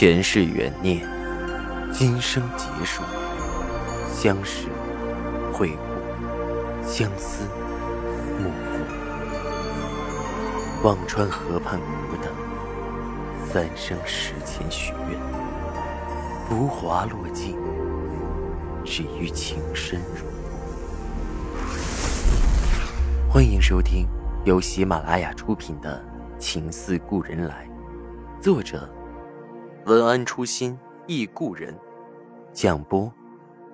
前世缘孽，今生结束，相识、会故，相思、幕赋。忘川河畔孤等，三生石前许愿，浮华落尽，只余情深入。欢迎收听由喜马拉雅出品的《情似故人来》，作者。文安初心忆故人，蒋波，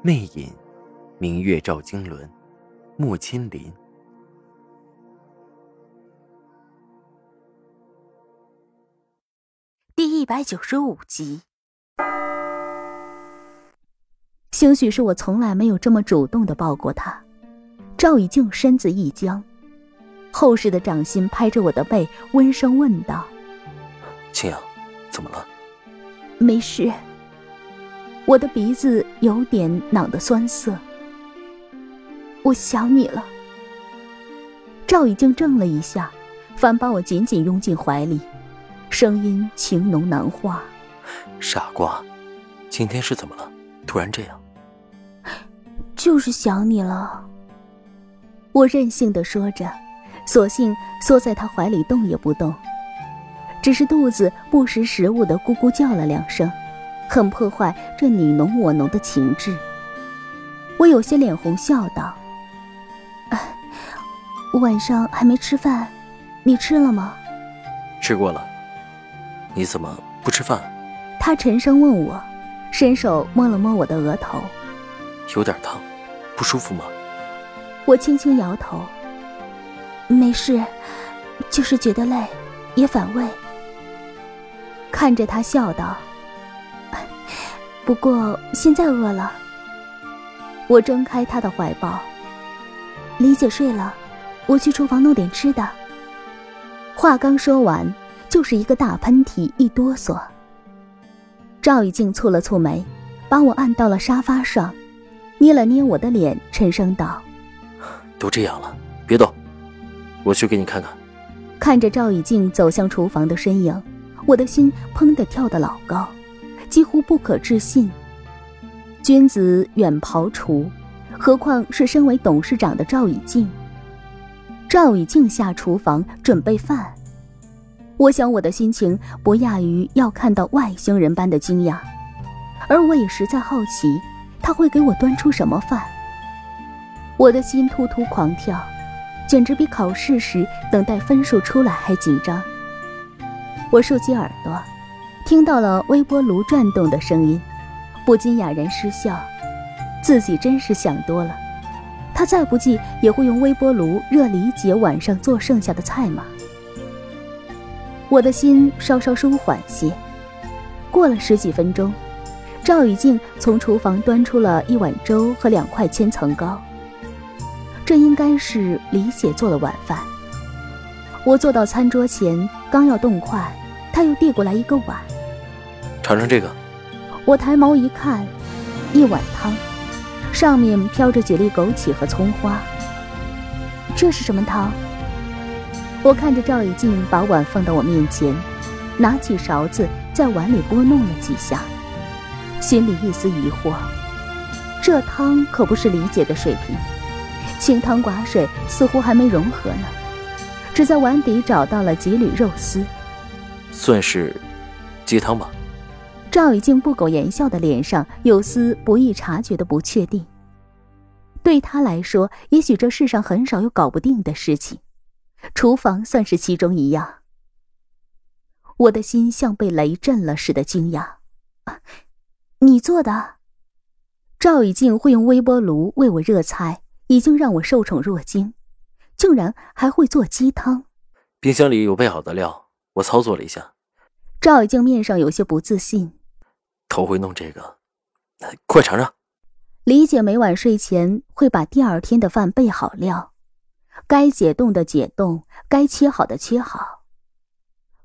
魅影，明月照经纶，木千林。第一百九十五集。兴许是我从来没有这么主动的抱过他，赵以静身子一僵，厚实的掌心拍着我的背，温声问道：“青阳，怎么了？”没事，我的鼻子有点囊的酸涩。我想你了。赵已经怔了一下，反把我紧紧拥进怀里，声音情浓难化。傻瓜，今天是怎么了？突然这样？就是想你了。我任性的说着，索性缩在他怀里动也不动。只是肚子不识时务的咕咕叫了两声，很破坏这你侬我侬的情致。我有些脸红，笑道：“晚上还没吃饭，你吃了吗？”“吃过了。”“你怎么不吃饭？”他沉声问我，伸手摸了摸我的额头，“有点烫，不舒服吗？”我轻轻摇头，“没事，就是觉得累，也反胃。”看着他笑道：“不过现在饿了。”我睁开他的怀抱。李姐睡了，我去厨房弄点吃的。话刚说完，就是一个大喷嚏，一哆嗦。赵以静蹙了蹙眉，把我按到了沙发上，捏了捏我的脸，沉声道：“都这样了，别动，我去给你看看。”看着赵以静走向厨房的身影。我的心砰的跳得老高，几乎不可置信。君子远庖厨，何况是身为董事长的赵以静。赵以静下厨房准备饭，我想我的心情不亚于要看到外星人般的惊讶，而我也实在好奇，他会给我端出什么饭。我的心突突狂跳，简直比考试时等待分数出来还紧张。我竖起耳朵，听到了微波炉转动的声音，不禁哑然失笑。自己真是想多了。他再不济也会用微波炉热李姐晚上做剩下的菜吗？我的心稍稍舒缓些。过了十几分钟，赵雨静从厨房端出了一碗粥和两块千层糕。这应该是李姐做的晚饭。我坐到餐桌前，刚要动筷，他又递过来一个碗。尝尝这个。我抬眸一看，一碗汤，上面飘着几粒枸杞和葱花。这是什么汤？我看着赵以静把碗放到我面前，拿起勺子在碗里拨弄了几下，心里一丝疑惑。这汤可不是李姐的水平，清汤寡水，似乎还没融合呢。只在碗底找到了几缕肉丝，算是鸡汤吧。赵以静不苟言笑的脸上有丝不易察觉的不确定。对他来说，也许这世上很少有搞不定的事情，厨房算是其中一样。我的心像被雷震了似的惊讶。你做的？赵以静会用微波炉为我热菜，已经让我受宠若惊。竟然还会做鸡汤，冰箱里有备好的料，我操作了一下。赵以静面上有些不自信，头回弄这个，快尝尝。李姐每晚睡前会把第二天的饭备好料，该解冻的解冻，该切好的切好。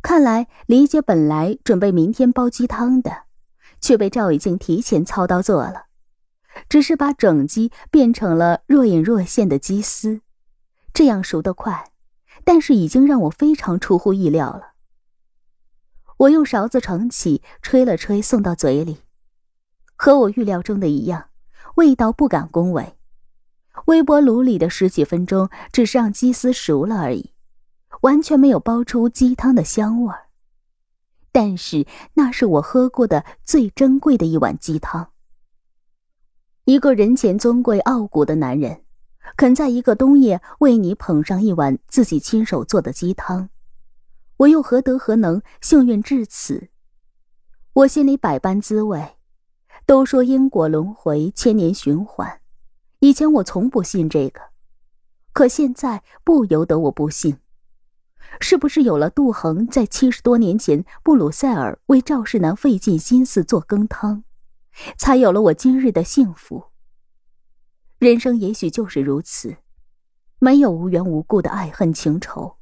看来李姐本来准备明天煲鸡汤的，却被赵以静提前操刀做了，只是把整鸡变成了若隐若现的鸡丝。这样熟得快，但是已经让我非常出乎意料了。我用勺子盛起，吹了吹，送到嘴里。和我预料中的一样，味道不敢恭维。微波炉里的十几分钟，只是让鸡丝熟了而已，完全没有煲出鸡汤的香味儿。但是那是我喝过的最珍贵的一碗鸡汤。一个人前尊贵傲骨的男人，肯在一个冬夜为你捧上一碗自己亲手做的鸡汤，我又何德何能幸运至此？我心里百般滋味。都说因果轮回，千年循环。以前我从不信这个，可现在不由得我不信。是不是有了杜衡在七十多年前布鲁塞尔为赵世南费尽心思做羹汤，才有了我今日的幸福？人生也许就是如此，没有无缘无故的爱恨情仇。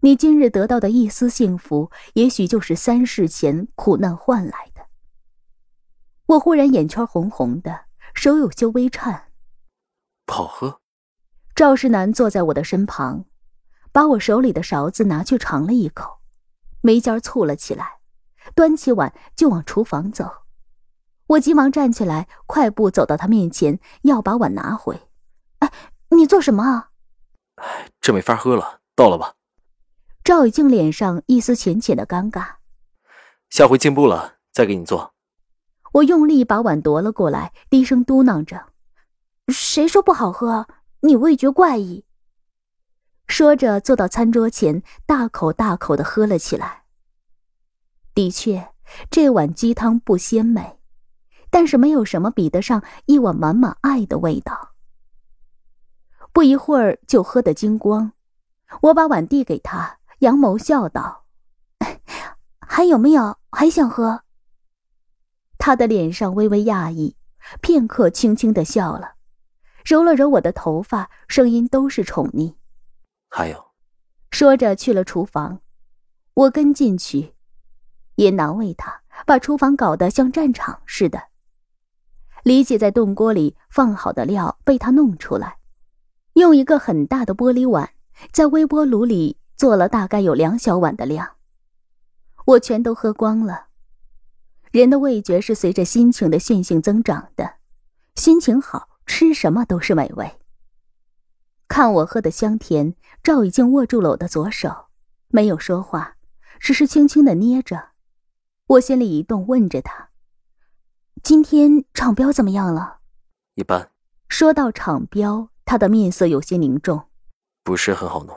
你今日得到的一丝幸福，也许就是三世前苦难换来的。我忽然眼圈红红的，手有些微颤。不好喝。赵世南坐在我的身旁，把我手里的勺子拿去尝了一口，眉尖蹙了起来，端起碗就往厨房走。我急忙站起来，快步走到他面前，要把碗拿回。哎，你做什么啊？哎，这没法喝了，倒了吧。赵雨静脸上一丝浅浅的尴尬。下回进步了再给你做。我用力把碗夺了过来，低声嘟囔着。谁说不好喝？你味觉怪异。说着，坐到餐桌前，大口大口的喝了起来。的确，这碗鸡汤不鲜美，但是没有什么比得上一碗满满爱的味道。不一会儿就喝得精光，我把碗递给他，扬眸笑道：“ 还有没有？还想喝？”他的脸上微微讶异，片刻，轻轻的笑了。揉了揉我的头发，声音都是宠溺。还有，说着去了厨房，我跟进去，也难为他把厨房搞得像战场似的。李姐在炖锅里放好的料被他弄出来，用一个很大的玻璃碗在微波炉里做了大概有两小碗的量，我全都喝光了。人的味觉是随着心情的线性增长的，心情好。吃什么都是美味。看我喝的香甜，赵已经握住了我的左手，没有说话，只是轻轻的捏着。我心里一动，问着他：“今天场标怎么样了？”“一般。”说到场标，他的面色有些凝重。“不是很好弄。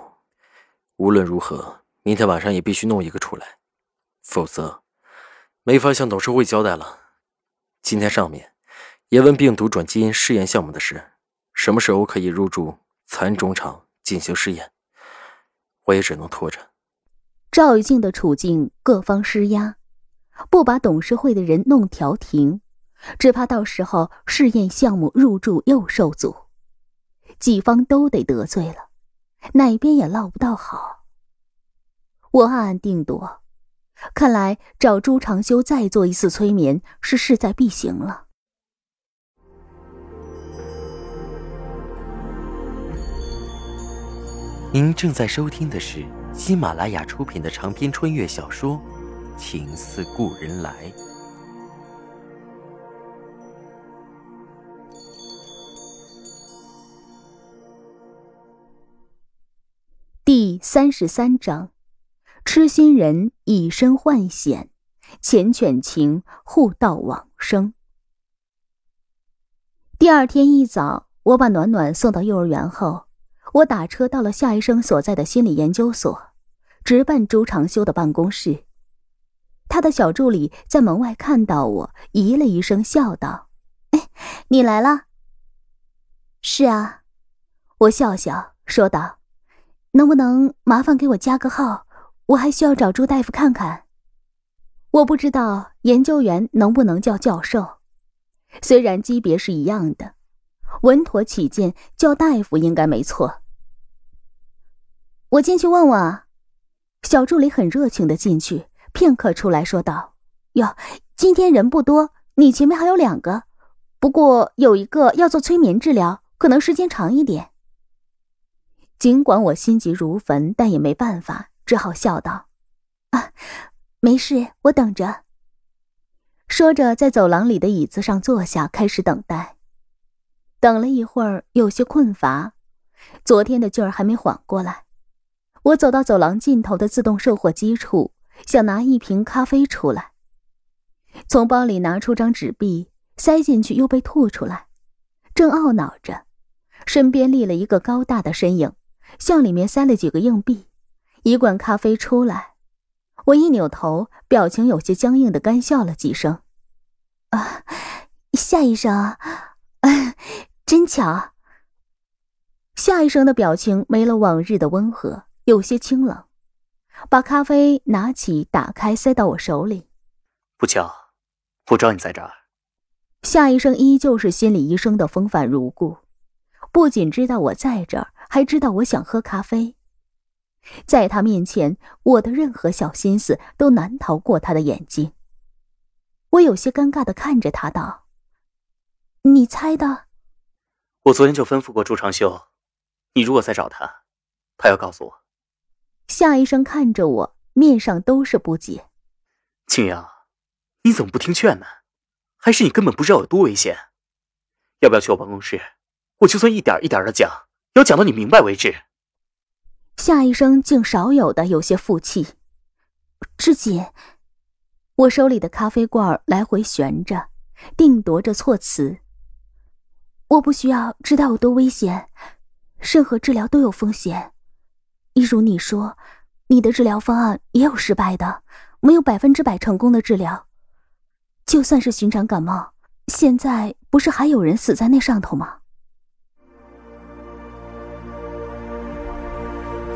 无论如何，明天晚上也必须弄一个出来，否则没法向董事会交代了。今天上面。”也问病毒转基因试验项目的事，什么时候可以入驻蚕种场进行试验？我也只能拖着。赵玉静的处境，各方施压，不把董事会的人弄调停，只怕到时候试验项目入驻又受阻，几方都得得罪了，哪边也落不到好。我暗暗定夺，看来找朱长修再做一次催眠是势在必行了。您正在收听的是喜马拉雅出品的长篇穿越小说《情似故人来》第三十三章：痴心人以身换险，缱绻情互道往生。第二天一早，我把暖暖送到幼儿园后。我打车到了夏医生所在的心理研究所，直奔周长修的办公室。他的小助理在门外看到我，咦了一声，笑道：“哎，你来了。”“是啊。”我笑笑说道：“能不能麻烦给我加个号？我还需要找朱大夫看看。我不知道研究员能不能叫教授，虽然级别是一样的，稳妥起见，叫大夫应该没错。”我进去问问啊，小助理很热情的进去，片刻出来说道：“哟，今天人不多，你前面还有两个，不过有一个要做催眠治疗，可能时间长一点。”尽管我心急如焚，但也没办法，只好笑道：“啊，没事，我等着。说着，在走廊里的椅子上坐下，开始等待。等了一会儿，有些困乏，昨天的劲儿还没缓过来。我走到走廊尽头的自动售货机处，想拿一瓶咖啡出来。从包里拿出张纸币，塞进去又被吐出来，正懊恼着，身边立了一个高大的身影，向里面塞了几个硬币，一罐咖啡出来。我一扭头，表情有些僵硬的干笑了几声。啊，夏医生，真巧。夏医生的表情没了往日的温和，有些清冷，把咖啡拿起，打开，塞到我手里。不巧。我知道你在这儿。夏医生依旧是心理医生的风范如故，不仅知道我在这儿，还知道我想喝咖啡。在他面前，我的任何小心思都难逃过他的眼睛。我有些尴尬的看着他道：“你猜的？”我昨天就吩咐过朱长修，你如果再找他，他要告诉我。夏医生看着我，面上都是不解。青阳。你怎么不听劝呢？还是你根本不知道有多危险？要不要去我办公室？我就算一点一点的讲，要讲到你明白为止。夏医生竟少有的有些负气。志锦，我手里的咖啡罐来回旋着，定夺着措辞。我不需要知道有多危险，任何治疗都有风险。一如你说，你的治疗方案也有失败的，没有百分之百成功的治疗。就算是寻常感冒，现在不是还有人死在那上头吗？